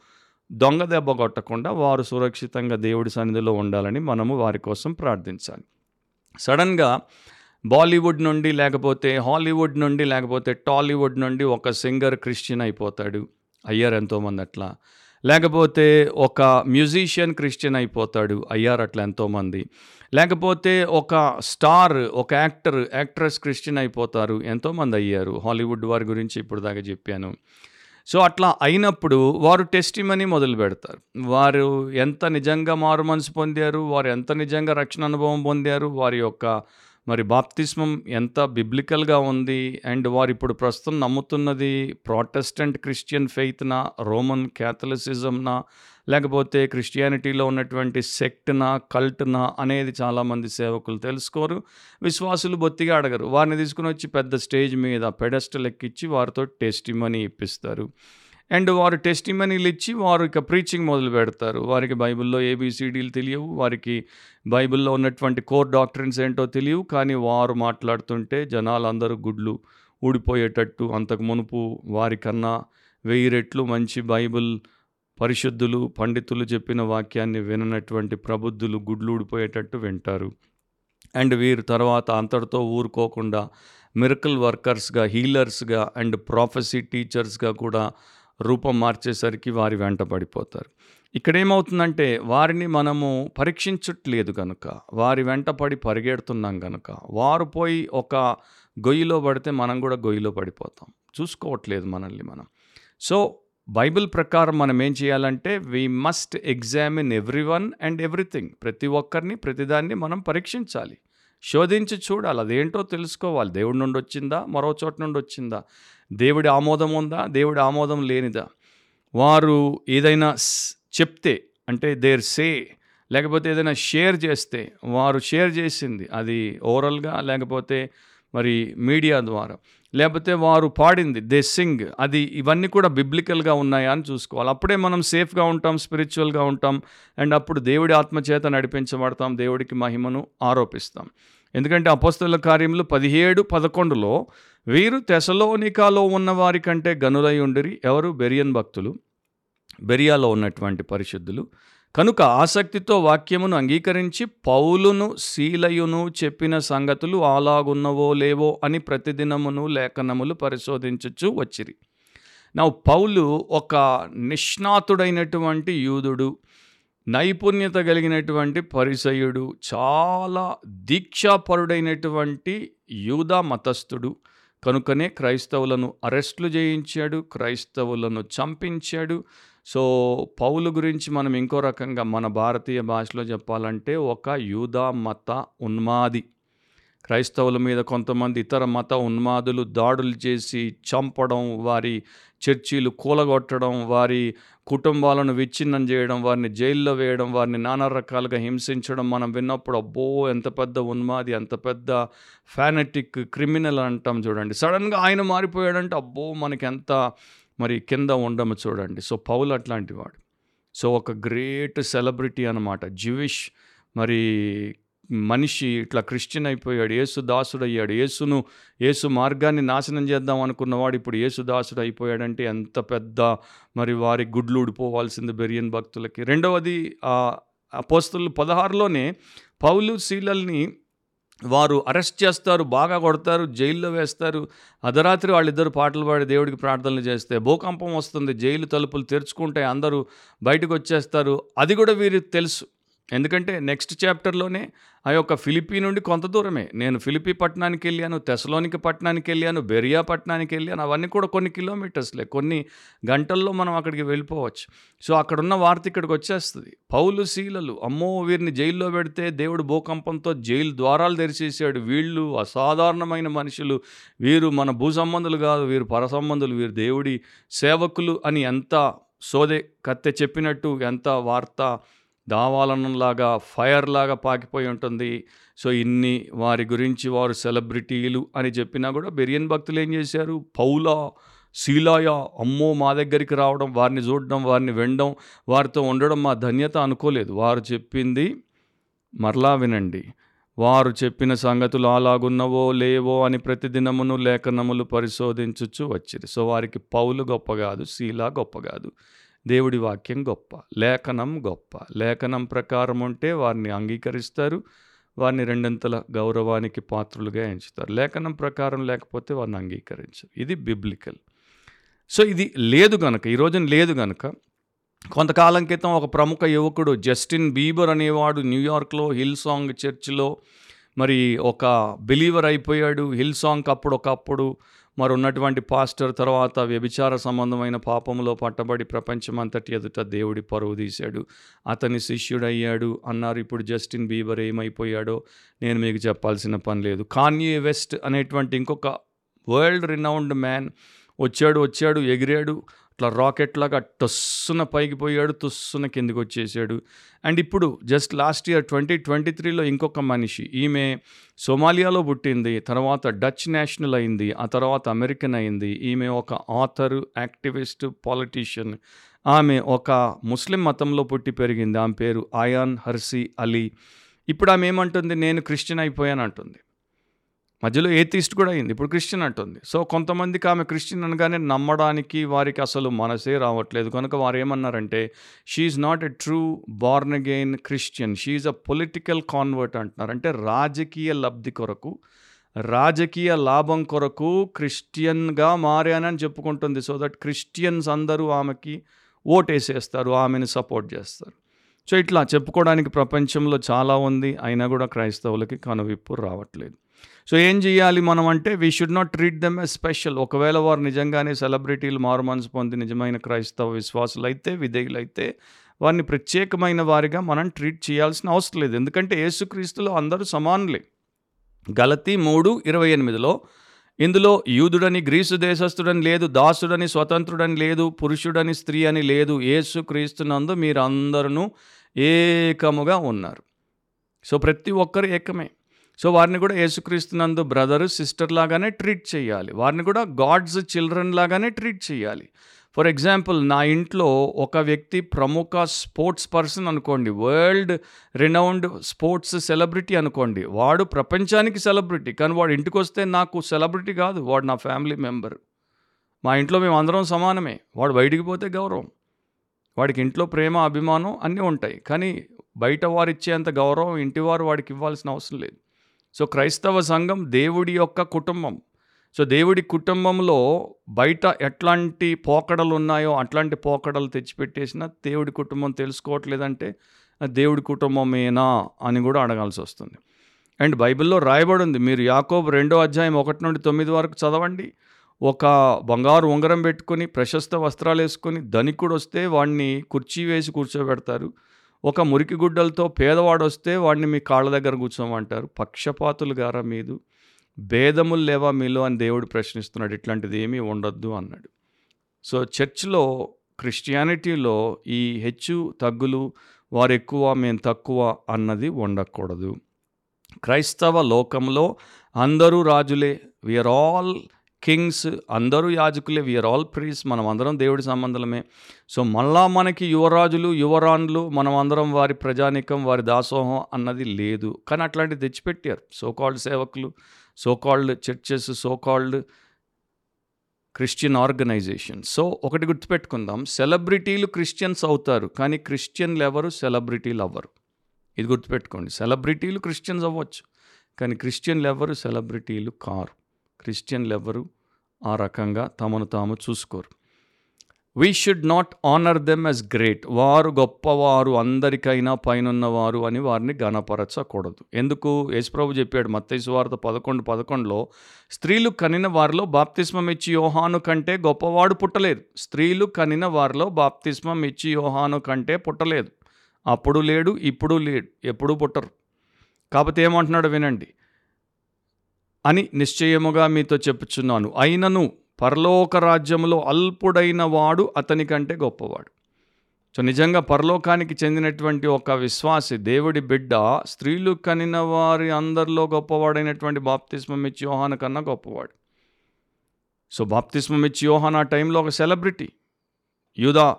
దొంగ దెబ్బ కొట్టకుండా వారు సురక్షితంగా దేవుడి సన్నిధిలో ఉండాలని మనము వారి కోసం ప్రార్థించాలి. సడన్గా బాలీవుడ్ నుండి లేకపోతే హాలీవుడ్ నుండి లేకపోతే టాలీవుడ్ నుండి ఒక సింగర్ క్రిస్టియన్ అయిపోతాడు. అయ్యారు ఎంతోమంది అట్లా. లేకపోతే ఒక మ్యూజిషియన్ క్రిస్టియన్ అయిపోతాడు. అయ్యారు అట్లా ఎంతోమంది. లేకపోతే ఒక స్టార్ ఒక యాక్టర్ యాక్ట్రెస్ క్రిస్టియన్ అయిపోతారు. ఎంతోమంది అయ్యారు. హాలీవుడ్ వారి గురించి ఇప్పుడు దాకా చెప్పాను. సో అట్లా అయినప్పుడు వారు టెస్టిమనీ మొదలు పెడతారు. వారు ఎంత నిజంగా మారు మనసు పొందారు వారు ఎంత నిజంగా రక్షణ అనుభవం పొందారు వారి యొక్క మరి బాప్తిస్మం ఎంత బిబ్లికల్గా ఉంది? అండ్ వారు ఇప్పుడు ప్రస్తుతం నమ్ముతున్నది ప్రాటెస్టెంట్ క్రిస్టియన్ ఫెయిత్నా రోమన్ క్యాథలిసిజంనా లేకపోతే క్రిస్టియానిటీలో ఉన్నటువంటి సెక్ట్నా కల్ట్నా అనేది చాలామంది సేవకులు తెలుసుకోరు విశ్వాసులు బొత్తిగా అడగరు. వారిని తీసుకుని వచ్చి పెద్ద స్టేజ్ మీద పెడస్టల్ లెక్కించి వారితో టెస్టిమనీ ఇప్పిస్తారు. అండ్ వారు టెస్టిమనీలు ఇచ్చి వారు ఇక ప్రీచింగ్ మొదలు పెడతారు. వారికి బైబిల్లో ఏబిసిడీలు తెలియవు. వారికి బైబిల్లో ఉన్నటువంటి కోర్ డాక్టరీన్స్ ఏంటో తెలియవు. కానీ వారు మాట్లాడుతుంటే జనాలందరూ గుడ్లు ఊడిపోయేటట్టు అంతకు మునుపు వారికన్నా వెయ్యి రెట్లు మంచి బైబిల్ పరిశుద్ధులు పండితులు చెప్పిన వాక్యాన్ని విననటువంటి ప్రబుద్ధులు గుడ్లు ఊడిపోయేటట్టు వింటారు. అండ్ వీరు తర్వాత అంతటితో ఊరుకోకుండా మిరకల్ వర్కర్స్గా హీలర్స్గా అండ్ ప్రాఫెసీ టీచర్స్గా కూడా రూపం మార్చేసరికి వారి వెంట పడిపోతారు. ఇక్కడ ఏమవుతుందంటే వారిని మనము పరీక్షించట్లేదు కనుక వారి వెంట పడి పరిగెడుతున్నాం కనుక వారు పోయి ఒక గొయ్యిలో పడితే మనం కూడా గొయ్యిలో పడిపోతాం. చూసుకోవట్లేదు మనల్ని మనం. సో బైబిల్ ప్రకారం మనం ఏం చేయాలంటే we must examine every one and everything ప్రతి ఒక్కరిని ప్రతిదాన్ని మనం పరీక్షించాలి. శోధించి చూడాలి. అదేంటో తెలుసుకోవాలి. దేవుడి నుండి వచ్చిందా? మరో చోట నుండి వచ్చిందా? దేవుడి ఆమోదం ఉందా? దేవుడి ఆమోదం లేనిదా? వారు ఏదైనా చెప్తే అంటే దేర్ సే లేకపోతే ఏదైనా షేర్ చేస్తే వారు షేర్ చేసింది. అది ఓవరాల్గా లేకపోతే మరి మీడియా ద్వారా. లేకపోతే వారు పాడింది దే సింగ్. అది ఇవన్నీ కూడా బిబ్లికల్గా ఉన్నాయా అని చూసుకోవాలి. అప్పుడే మనం సేఫ్గా ఉంటాం స్పిరిచువల్గా ఉంటాం అండ్ అప్పుడు దేవుడి ఆత్మచేత నడిపించబడతాం దేవుడికి మహిమను ఆరోపిస్తాం. ఎందుకంటే అపస్తుల కార్యములు పదిహేడు పదకొండులో వీరు తెసలోనికాలో ఉన్న వారి కంటే గనులై ఉండిరి. ఎవరు? బెరియన్ భక్తులు. బెరియాలో ఉన్నటువంటి పరిశుద్ధులు. కనుక ఆసక్తితో వాక్యమును అంగీకరించి పౌలును శీలయును చెప్పిన సంగతులు అలాగున్నవో లేవో అని ప్రతిదినమును లేఖనములు పరిశోధించచ్చు వచ్చిరి. నా పౌలు ఒక నిష్ణాతుడైనటువంటి యూదుడు నైపుణ్యత కలిగినటువంటి పరిసయుడు చాలా దీక్షాపరుడైనటువంటి యూదా మతస్థుడు కనుకనే క్రైస్తవులను అరెస్టులు చేయించాడు క్రైస్తవులను చంపించాడు. సో పౌలు గురించి మనం ఇంకో రకంగా మన భారతీయ భాషలో చెప్పాలంటే ఒక యూదా మత ఉన్మాది. క్రైస్తవుల మీద కొంతమంది ఇతర మత ఉన్మాదులు దాడులు చేసి చంపడం వారి చర్చీలు కూలగొట్టడం వారి కుటుంబాలను విచ్ఛిన్నం చేయడం వారిని జైల్లో వేయడం వారిని నానా రకాలుగా హింసించడం మనం విన్నప్పుడు అబ్బో ఎంత పెద్ద ఉన్మాది ఎంత పెద్ద ఫ్యానటిక్ క్రిమినల్ అంటాం చూడండి. సడన్గా ఆయన మారిపోయాడంటే అబ్బో మనకి ఎంత మరి కింద ఉండము చూడండి. సో పౌలు అట్లాంటి వాడు. సో ఒక గ్రేట్ సెలబ్రిటీ అనమాట జివిష్ మరి మనిషి ఇట్లా క్రిస్టియన్ అయిపోయాడు యేసు దాసుడు అయ్యాడు యేసును యేసు మార్గాన్ని నాశనం చేద్దాం అనుకున్నవాడు ఇప్పుడు యేసు దాసుడు అయిపోయాడంటే ఎంత పెద్ద మరి వారి గుడ్లు ఊడిపోవాల్సింది బెరియన్ భక్తులకి. రెండవది అపోస్తులు పదహారులోనే పౌలు శీలల్ని వారు అరెస్ట్ చేస్తారు బాగా కొడతారు జైల్లో వేస్తారు. అర్ధరాత్రి వాళ్ళిద్దరు పాటలు పాడి దేవుడికి ప్రార్థనలు చేస్తే భూకంపం వస్తుంది జైలు తలుపులు తెరుచుకుంటే అందరూ బయటకు వచ్చేస్తారు. అది కూడా వీరికి తెలుసు. ఎందుకంటే నెక్స్ట్ చాప్టర్లోనే ఆ యొక్క ఫిలిపీ నుండి కొంత దూరమే. నేను ఫిలిపీ పట్టణానికి వెళ్ళాను తెసలోనికి పట్టణానికి వెళ్ళాను బెరియా పట్టణానికి వెళ్ళాను అవన్నీ కూడా కొన్ని కిలోమీటర్స్లే. కొన్ని గంటల్లో మనం అక్కడికి వెళ్ళిపోవచ్చు. సో అక్కడున్న వార్త ఇక్కడికి వచ్చేస్తుంది. పౌలు శీలలు అమ్మో వీరిని జైల్లో పెడితే దేవుడు భూకంపంతో జైలు ద్వారాలు తెరిచేసాడు వీళ్ళు అసాధారణమైన మనుషులు. వీరు మన భూ సంబంధులు కాదు వీరు పర సంబంధులు వీరు దేవుడి సేవకులు అని ఎంత సోదే కత్తె చెప్పినట్టు ఎంత వార్త దావాలనంలాగా ఫైర్ లాగా పాకిపోయి ఉంటుంది. సో ఇన్ని వారి గురించి వారు సెలబ్రిటీలు అని చెప్పినా కూడా బెరియన్ భక్తులు ఏం చేశారు? పౌలా శీలాయ అమ్మో మా దగ్గరికి రావడం వారిని చూడడం వారిని వినడం వారితో ఉండడం మా ధన్యత అనుకోలేదు. వారు చెప్పింది మరలా వినండి. వారు చెప్పిన సంగతులు అలాగున్నవో లేవో అని ప్రతిదినమును లేఖనములు పరిశోధించుచు వచ్చింది సో వారికి పౌలు గొప్ప కాదు శీలా గొప్ప కాదు. దేవుడి వాక్యం గొప్ప. లేఖనం గొప్ప. లేఖనం ప్రకారం ఉంటే వారిని అంగీకరిస్తారు. వారిని రెండంతల గౌరవానికి పాత్రులుగా ఎంచుతారు. లేఖనం ప్రకారం లేకపోతే వారిని అంగీకరించరు. ఇది బిబ్లికల్ సో ఇది లేదు గనక ఈ రోజున లేదు గనక కొంతకాలం క్రితం ఒక ప్రముఖ యువకుడు జస్టిన్ బీబర్ అనేవాడు న్యూయార్క్లో హిల్ సాంగ్ చర్చిలో మరి ఒక బిలీవర్ అయిపోయాడు. హిల్ సాంగ్ అప్పుడు ఒకప్పుడు మరి ఉన్నటువంటి పాస్టర్ తర్వాత వ్యభిచార సంబంధమైన పాపంలో పట్టబడి ప్రపంచమంతటి ఎదుట దేవుడి పరువు తీశాడు. అతని శిష్యుడయ్యాడు. అన్నారు ఇప్పుడు జస్టిన్ బీబర్ ఏమైపోయాడో నేను మీకు చెప్పాల్సిన పని లేదు. కాన్యే వెస్ట్ అనేటువంటి ఇంకొక వరల్డ్ రినౌండ్ మ్యాన్ వచ్చాడు వచ్చాడు ఎగిరాడు. అట్లా రాకెట్ లాగా టొస్సున పైకి పోయాడు తుస్సున కిందికి వచ్చేసాడు. అండ్ ఇప్పుడు just last year twenty twenty త్రీలో ఇంకొక మనిషి ఈమె సోమాలియాలో పుట్టింది తర్వాత డచ్ నేషనల్ అయింది ఆ తర్వాత అమెరికన్ అయింది. ఈమె ఒక ఆథర్ యాక్టివిస్ట్ పాలిటీషియన్. ఆమె ఒక ముస్లిం మతంలో పుట్టి పెరిగింది ఆమె పేరు ఆయాన్ హర్సీ అలీ. ఇప్పుడు ఆమె ఏమంటుంది నేను క్రిస్టియన్ అయిపోయాను అంటుంది. మధ్యలో ఏతిస్ట్ కూడా అయింది. ఇప్పుడు క్రిస్టియన్ అంటుంది. సో కొంతమందికి ఆమె క్రిస్టియన్ అనగానే నమ్మడానికి వారికి అసలు మనసే రావట్లేదు. కనుక వారు ఏమన్నారంటే she's not a true born again Christian she's a political convert అంటున్నారు. అంటే రాజకీయ లబ్ధి కొరకు రాజకీయ లాభం కొరకు క్రిస్టియన్గా మారానని చెప్పుకుంటుంది. సో దట్ క్రిస్టియన్స్ అందరూ ఆమెకి ఓటేసేస్తారు ఆమెను సపోర్ట్ చేస్తారు. సో ఇట్లా చెప్పుకోవడానికి ప్రపంచంలో చాలా ఉంది అయినా కూడా క్రైస్తవులకి కనువిప్పు రావట్లేదు. సో ఏం చేయాలి మనం అంటే we should not treat them a special ఒకవేళ వారు నిజంగానే సెలబ్రిటీలు మారుమనసు పొంది నిజమైన క్రైస్తవ విశ్వాసులు అయితే విధేయులు అయితే వారిని ప్రత్యేకమైన వారిగా మనం ట్రీట్ చేయాల్సిన అవసరం లేదు. ఎందుకంటే యేసుక్రీస్తులో అందరూ సమానులే. గలతీ మూడు ఇరవై ఎనిమిదిలో ఇందులో యూదుడని గ్రీసు దేశస్థుడని లేదు దాసుడని స్వతంత్రుడని లేదు పురుషుడని స్త్రీ అని లేదు యేసు క్రీస్తునందు మీరు అందరూ ఏకముగా ఉన్నారు. సో ప్రతి ఒక్కరు ఏకమే. సో వారిని కూడా యేసుక్రీస్తునందు బ్రదరు సిస్టర్ లాగానే ట్రీట్ చేయాలి. వారిని కూడా గాడ్స్ చిల్డ్రన్ లాగానే ట్రీట్ చేయాలి. ఫర్ ఎగ్జాంపుల్ నా ఇంట్లో ఒక వ్యక్తి ప్రముఖ స్పోర్ట్స్ పర్సన్ అనుకోండి వరల్డ్ రినౌండ్ స్పోర్ట్స్ సెలబ్రిటీ అనుకోండి వాడు ప్రపంచానికి సెలబ్రిటీ కానీ వాడు ఇంటికి వస్తే నాకు సెలబ్రిటీ కాదు వాడు నా ఫ్యామిలీ మెంబర్. మా ఇంట్లో మేము అందరం సమానమే వాడు బయటికి పోతే గౌరవం. వాడికి ఇంట్లో ప్రేమ అభిమానం అన్నీ ఉంటాయి. కానీ బయట వారిచ్చేంత గౌరవం ఇంటివారు వాడికి ఇవ్వాల్సిన అవసరం లేదు. సో క్రైస్తవ సంఘం దేవుడి యొక్క కుటుంబం. సో దేవుడి కుటుంబంలో బయట ఎట్లాంటి పోకడలు ఉన్నాయో అట్లాంటి పోకడలు తెచ్చిపెట్టేసిన దేవుడి కుటుంబం తెలుసుకోవట్లేదంటే దేవుడి కుటుంబమేనా? అని కూడా అడగాల్సి వస్తుంది. అండ్ బైబిల్లో రాయబడి ఉంది. మీరు యాకోబు రెండో అధ్యాయం ఒకటి నుండి తొమ్మిది వరకు చదవండి. ఒక బంగారు ఉంగరం పెట్టుకొని ప్రశస్త వస్త్రాలు వేసుకొని ధనికుడు వస్తే వాడిని కుర్చీ వేసి కూర్చోబెడతారు. ఒక మురికి గుడ్డలతో పేదవాడు వస్తే వాడిని మీ కాళ్ళ దగ్గర కూర్చోమంటారు. పక్షపాతులు గారా మీదు. భేదములు లేవా మీలో అని దేవుడు ప్రశ్నిస్తున్నాడు. ఇట్లాంటిది ఏమీ ఉండొద్దు అన్నాడు. సో చర్చ్లో క్రిస్టియానిటీలో ఈ హెచ్చు తగ్గులు వారు ఎక్కువ మేము తక్కువ అన్నది ఉండకూడదు. క్రైస్తవ లోకంలో అందరూ రాజులే. వీఆర్ ఆల్ కింగ్స్ అందరూ యాజకులే. వీఆర్ ఆల్ ప్రీస్ మనం అందరం దేవుడి సంబంధమే సో మళ్ళా మనకి యువరాజులు యువరాన్లు మనం అందరం వారి ప్రజానికం వారి దాసోహం అన్నది లేదు. కానీ అట్లాంటివి తెచ్చిపెట్టారు. సోకాల్డ్ సేవకులు so called churches so called Christian organisation so ఒకటి గుర్తుపెట్టుకుందాం. సెలబ్రిటీలు క్రిస్టియన్స్ అవుతారు కానీ క్రిస్టియన్లు ఎవరు? సెలబ్రిటీలు అవ్వరు. ఇది గుర్తుపెట్టుకోండి. సెలబ్రిటీలు క్రిస్టియన్స్ అవ్వచ్చు కానీ క్రిస్టియన్లు ఎవరు? సెలబ్రిటీలు కారు. క్రిస్టియన్లు ఎవ్వరు ఆ రకంగా తమను తాము చూసుకోరు. We should not honour them as great వారు గొప్పవారు అందరికైనా పైనున్నవారు అని వారిని గణపరచకూడదు. ఎందుకు? యేసుప్రభు చెప్పాడు మత్తైసు వార్త పదకొండు పదకొండులో స్త్రీలు కనిన వారిలో బాప్తిస్మం ఇచ్చి యోహాను కంటే గొప్పవాడు పుట్టలేదు. స్త్రీలు కనిన వారిలో బాప్తిస్మం ఇచ్చి యోహాను కంటే పుట్టలేదు. అప్పుడు లేడు ఇప్పుడు లేడు ఎప్పుడూ పుట్టరు. కాకపోతే ఏమంటున్నాడు వినండి. అని నిశ్చయముగా మీతో చెప్పుచున్నాను. అయినను పరలోక రాజ్యములో అల్పుడైన వాడు అతని కంటే గొప్పవాడు. సో నిజంగా పరలోకానికి చెందినటువంటి ఒక విశ్వాసి దేవుడి బిడ్డ స్త్రీలు కనిన వారి అందరిలో గొప్పవాడైనటువంటి బాప్తిస్మం ఇచ్చి యోహాన కన్నా గొప్పవాడు. సో బాప్తిస్మం ఇచ్చి యోహాన్ ఆ టైంలో ఒక సెలబ్రిటీ. యూదా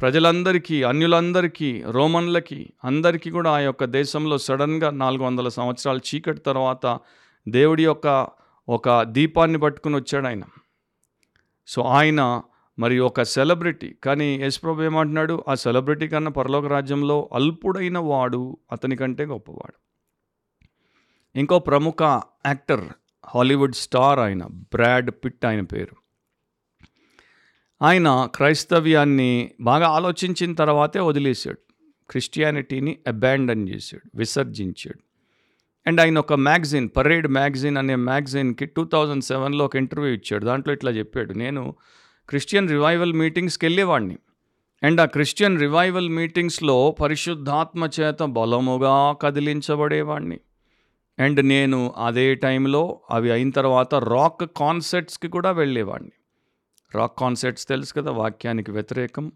ప్రజలందరికీ అన్యులందరికీ రోమన్లకి అందరికీ కూడా ఆ యొక్క దేశంలో సడన్గా నాలుగు వందల సంవత్సరాల చీకటి తర్వాత దేవుడి యొక్క ఒక దీపాన్ని పట్టుకుని వచ్చాడు ఆయన. సో ఆయన మరి ఒక సెలబ్రిటీ. కానీ యశ్ప్రభు ఏమంటున్నాడు? ఆ సెలబ్రిటీ కన్నా పరలోక రాజ్యంలో అల్పుడైన వాడు అతని కంటే గొప్పవాడు. ఇంకో ప్రముఖ యాక్టర్ హాలీవుడ్ స్టార్ ఆయన బ్రాడ్ పిట్ ఆయన పేరు. ఆయన క్రైస్తవ్యాన్ని బాగా ఆలోచించిన తర్వాతే వదిలేశాడు. క్రిస్టియానిటీని అబాండన్ చేశాడు విసర్జించాడు. అండ్ ఆయన ఒక మ్యాగజైన్ పరేడ్ మ్యాగజైన్ అనే మ్యాగజైన్కి టూ థౌజండ్ సెవెన్లో ఒక ఇంటర్వ్యూ ఇచ్చాడు. దాంట్లో ఇట్లా చెప్పాడు. నేను క్రిస్టియన్ రివైవల్ మీటింగ్స్కి వెళ్ళేవాడిని. అండ్ ఆ క్రిస్టియన్ రివైవల్ మీటింగ్స్లో పరిశుద్ధాత్మ చేత బలముగా కదిలించబడేవాడిని. అండ్ నేను అదే టైంలో అవి అయిన తర్వాత రాక్ కాన్సర్ట్స్కి కూడా వెళ్ళేవాడిని. రాక్ కాన్సర్ట్స్ తెలుసు కదా వాక్యానికి వ్యతిరేకం.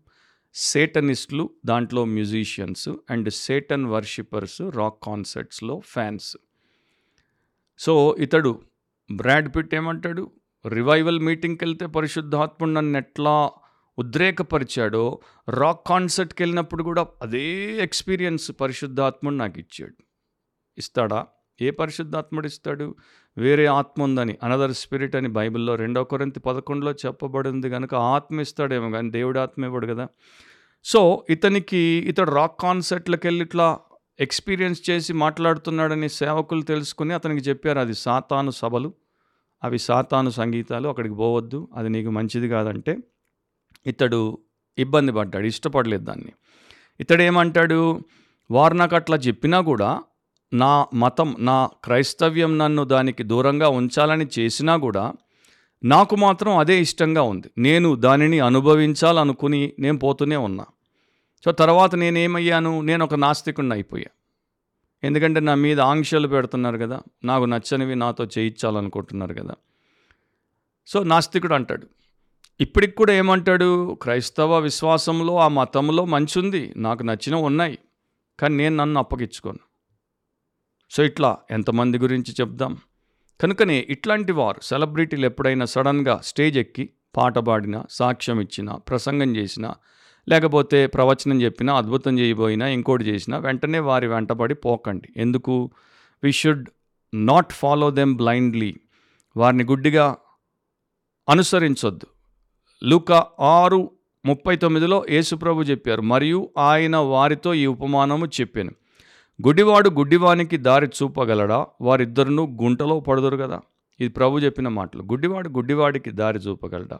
సేటనిస్టులు దాంట్లో musicians and Satan worshippers rock కాన్సర్ట్స్లో fans so ఇతడు బ్రాడ్ పిట్ ఏమంటాడు? రివైవల్ మీటింగ్కి వెళ్తే పరిశుద్ధాత్ముడు నన్ను ఎట్లా ఉద్రేకపరిచాడో రాక్ కాన్సర్ట్కి వెళ్ళినప్పుడు కూడా అదే ఎక్స్పీరియన్స్ పరిశుద్ధాత్ముడు నాకు ఇచ్చాడు. ఇస్తాడా? ఏ పరిశుద్ధాత్ముడు ఇస్తాడు? వేరే ఆత్మ ఉందని అనదర్ స్పిరిట్ అని బైబిల్లో రెండో కొరింత పదకొండులో చెప్పబడింది కనుక ఆత్మ ఇస్తాడేమో కానీ దేవుడు ఆత్మ ఇవ్వడు కదా. సో ఇతనికి ఇతడు రాక్ కాన్సర్ట్లకు వెళ్ళి ఇట్లా ఎక్స్పీరియన్స్ చేసి మాట్లాడుతున్నాడని సేవకులు తెలుసుకుని అతనికి చెప్పారు అది సాతాను సభలు అవి సాతాను సంగీతాలు అక్కడికి పోవద్దు అది నీకు మంచిది కాదంటే ఇతడు ఇబ్బంది పడ్డాడు ఇష్టపడలేదు దాన్ని. ఇతడు ఏమంటాడు వారు నాకు అట్లా చెప్పినా కూడా నా మతం నా క్రైస్తవ్యం నన్ను దానికి దూరంగా ఉంచాలని చేసినా కూడా నాకు మాత్రం అదే ఇష్టంగా ఉంది. నేను దానిని అనుభవించాలనుకుని నేను పోతూనే ఉన్నా. సో తర్వాత నేనేమయ్యాను? నేను ఒక నాస్తికుడిని అయిపోయా. ఎందుకంటే నా మీద ఆంక్షలు పెడుతున్నారు కదా నాకు నచ్చనివి నాతో చేయించాలనుకుంటున్నారు కదా. సో నాస్తికుడు అంటాడు. ఇప్పటికి కూడా ఏమంటాడు? క్రైస్తవ విశ్వాసంలో ఆ మతంలో మంచి ఉంది నాకు నచ్చినవి ఉన్నాయి. కానీ నేను నన్ను అప్పగించుకోను. సో ఇట్లా ఎంతమంది గురించి చెప్దాం? కనుకనే ఇట్లాంటి వారు సెలబ్రిటీలు ఎప్పుడైనా సడన్గా స్టేజ్ ఎక్కి పాట పాడినా సాక్ష్యం ఇచ్చినా ప్రసంగం చేసినా లేకపోతే ప్రవచనం చెప్పినా అద్భుతం చేయబోయినా ఇంకోటి చేసినా వెంటనే వారి వెంటబడి పోకండి. ఎందుకు? We should not follow them blindly వారిని గుడ్డిగా అనుసరించొద్దు. లూక ఆరు ముప్పై తొమ్మిదిలో యేసుప్రభు చెప్పారు మరియు ఆయన వారితో ఈ ఉపమానము చెప్పాను. గుడ్డివాడు గుడ్డివానికి దారి చూపగలడా? వారిద్దరును గుంటలో పడుదురు కదా ఇది ప్రభు చెప్పిన మాటలు. గుడ్డివాడు గుడ్డివాడికి దారి చూపగలడా?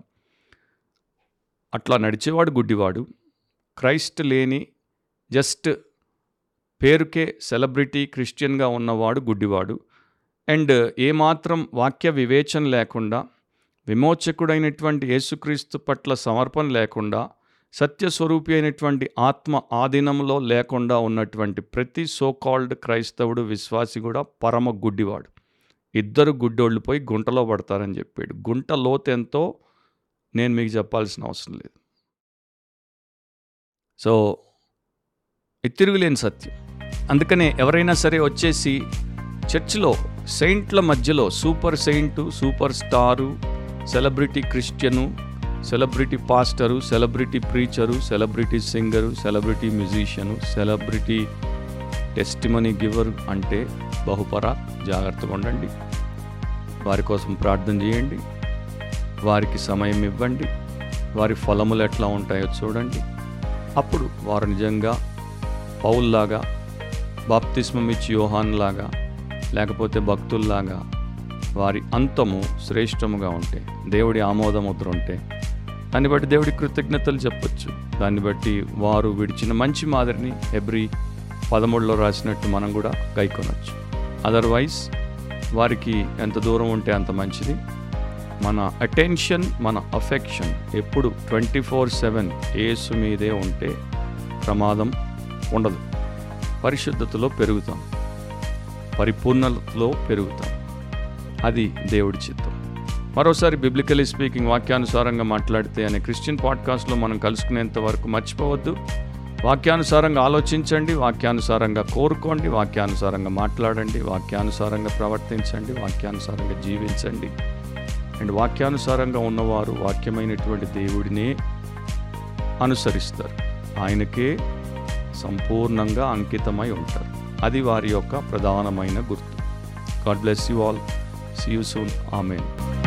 అట్లా నడిచేవాడు గుడ్డివాడు. క్రైస్ట్ లేని జస్ట్ పేరుకే సెలబ్రిటీ క్రిస్టియన్గా ఉన్నవాడు గుడ్డివాడు. అండ్ ఏమాత్రం వాక్య వివేచన లేకుండా విమోచకుడైనటువంటి యేసుక్రీస్తు పట్ల సమర్పణ లేకుండా సత్యస్వరూపి అయినటువంటి ఆత్మ ఆధీనంలో లేకుండా ఉన్నటువంటి ప్రతి సోకాల్డ్ క్రైస్తవుడు విశ్వాసి కూడా పరమ గుడ్డివాడు. ఇద్దరు గుడ్డోళ్ళు పోయి గుంటలో పడతారని చెప్పాడు. గుంట లోతెంతో నేను మీకు చెప్పాల్సిన అవసరం లేదు. సో ఇది తిరుగులేని సత్యం. అందుకనే ఎవరైనా సరే వచ్చేసి చర్చిలో సెయింట్ల మధ్యలో super saint super star celebrity Christian celebrity pastor celebrity preacher celebrity singer celebrity musician celebrity testimony giver అంటే బహుపర జాగ్రత్తగా ఉండండి. వారి కోసం ప్రార్థన చేయండి. వారికి సమయం ఇవ్వండి. వారి ఫలములు ఎట్లా ఉంటాయో చూడండి. అప్పుడు వారు నిజంగా పౌల్లాగా బాప్తిస్మం ఇచ్చి యోహాన్లాగా లేకపోతే భక్తుల్లాగా వారి అంతము శ్రేష్టముగా ఉంటే దేవుడి ఆమోదముద్ర ఉంటే దాన్ని బట్టి దేవుడి కృతజ్ఞతలు చెప్పొచ్చు. దాన్ని బట్టి వారు విడిచిన మంచి మాదిరిని ఎబ్రి పదమూడులో రాసినట్టు మనం కూడా గైకొనొచ్చు. అదర్వైజ్ వారికి ఎంత దూరం ఉంటే అంత మంచిది. మన అటెన్షన్ మన అఫెక్షన్ ఎప్పుడు ట్వంటీ ఫోర్ సెవెన్ ఏసు మీదే ఉంటే ప్రమాదం ఉండదు. పరిశుద్ధతలో పెరుగుతాం. పరిపూర్ణతలో పెరుగుతాం. అది దేవుడి చిత్తం. మరోసారి బిబ్లికలీ స్పీకింగ్ వాక్యానుసారంగా మాట్లాడితే అనే క్రిస్టియన్ పాడ్కాస్ట్లో మనం కలుసుకునేంత వరకు మర్చిపోవద్దు. వాక్యానుసారంగా ఆలోచించండి వాక్యానుసారంగా కోరుకోండి వాక్యానుసారంగా మాట్లాడండి వాక్యానుసారంగా ప్రవర్తించండి వాక్యానుసారంగా జీవించండి. అండ్ వాక్యానుసారంగా ఉన్నవారు వాక్యమైనటువంటి దేవుడినే అనుసరిస్తారు. ఆయనకే సంపూర్ణంగా అంకితమై ఉంటారు. అది వారి యొక్క ప్రధానమైన గుర్తు. God bless you all see you soon amen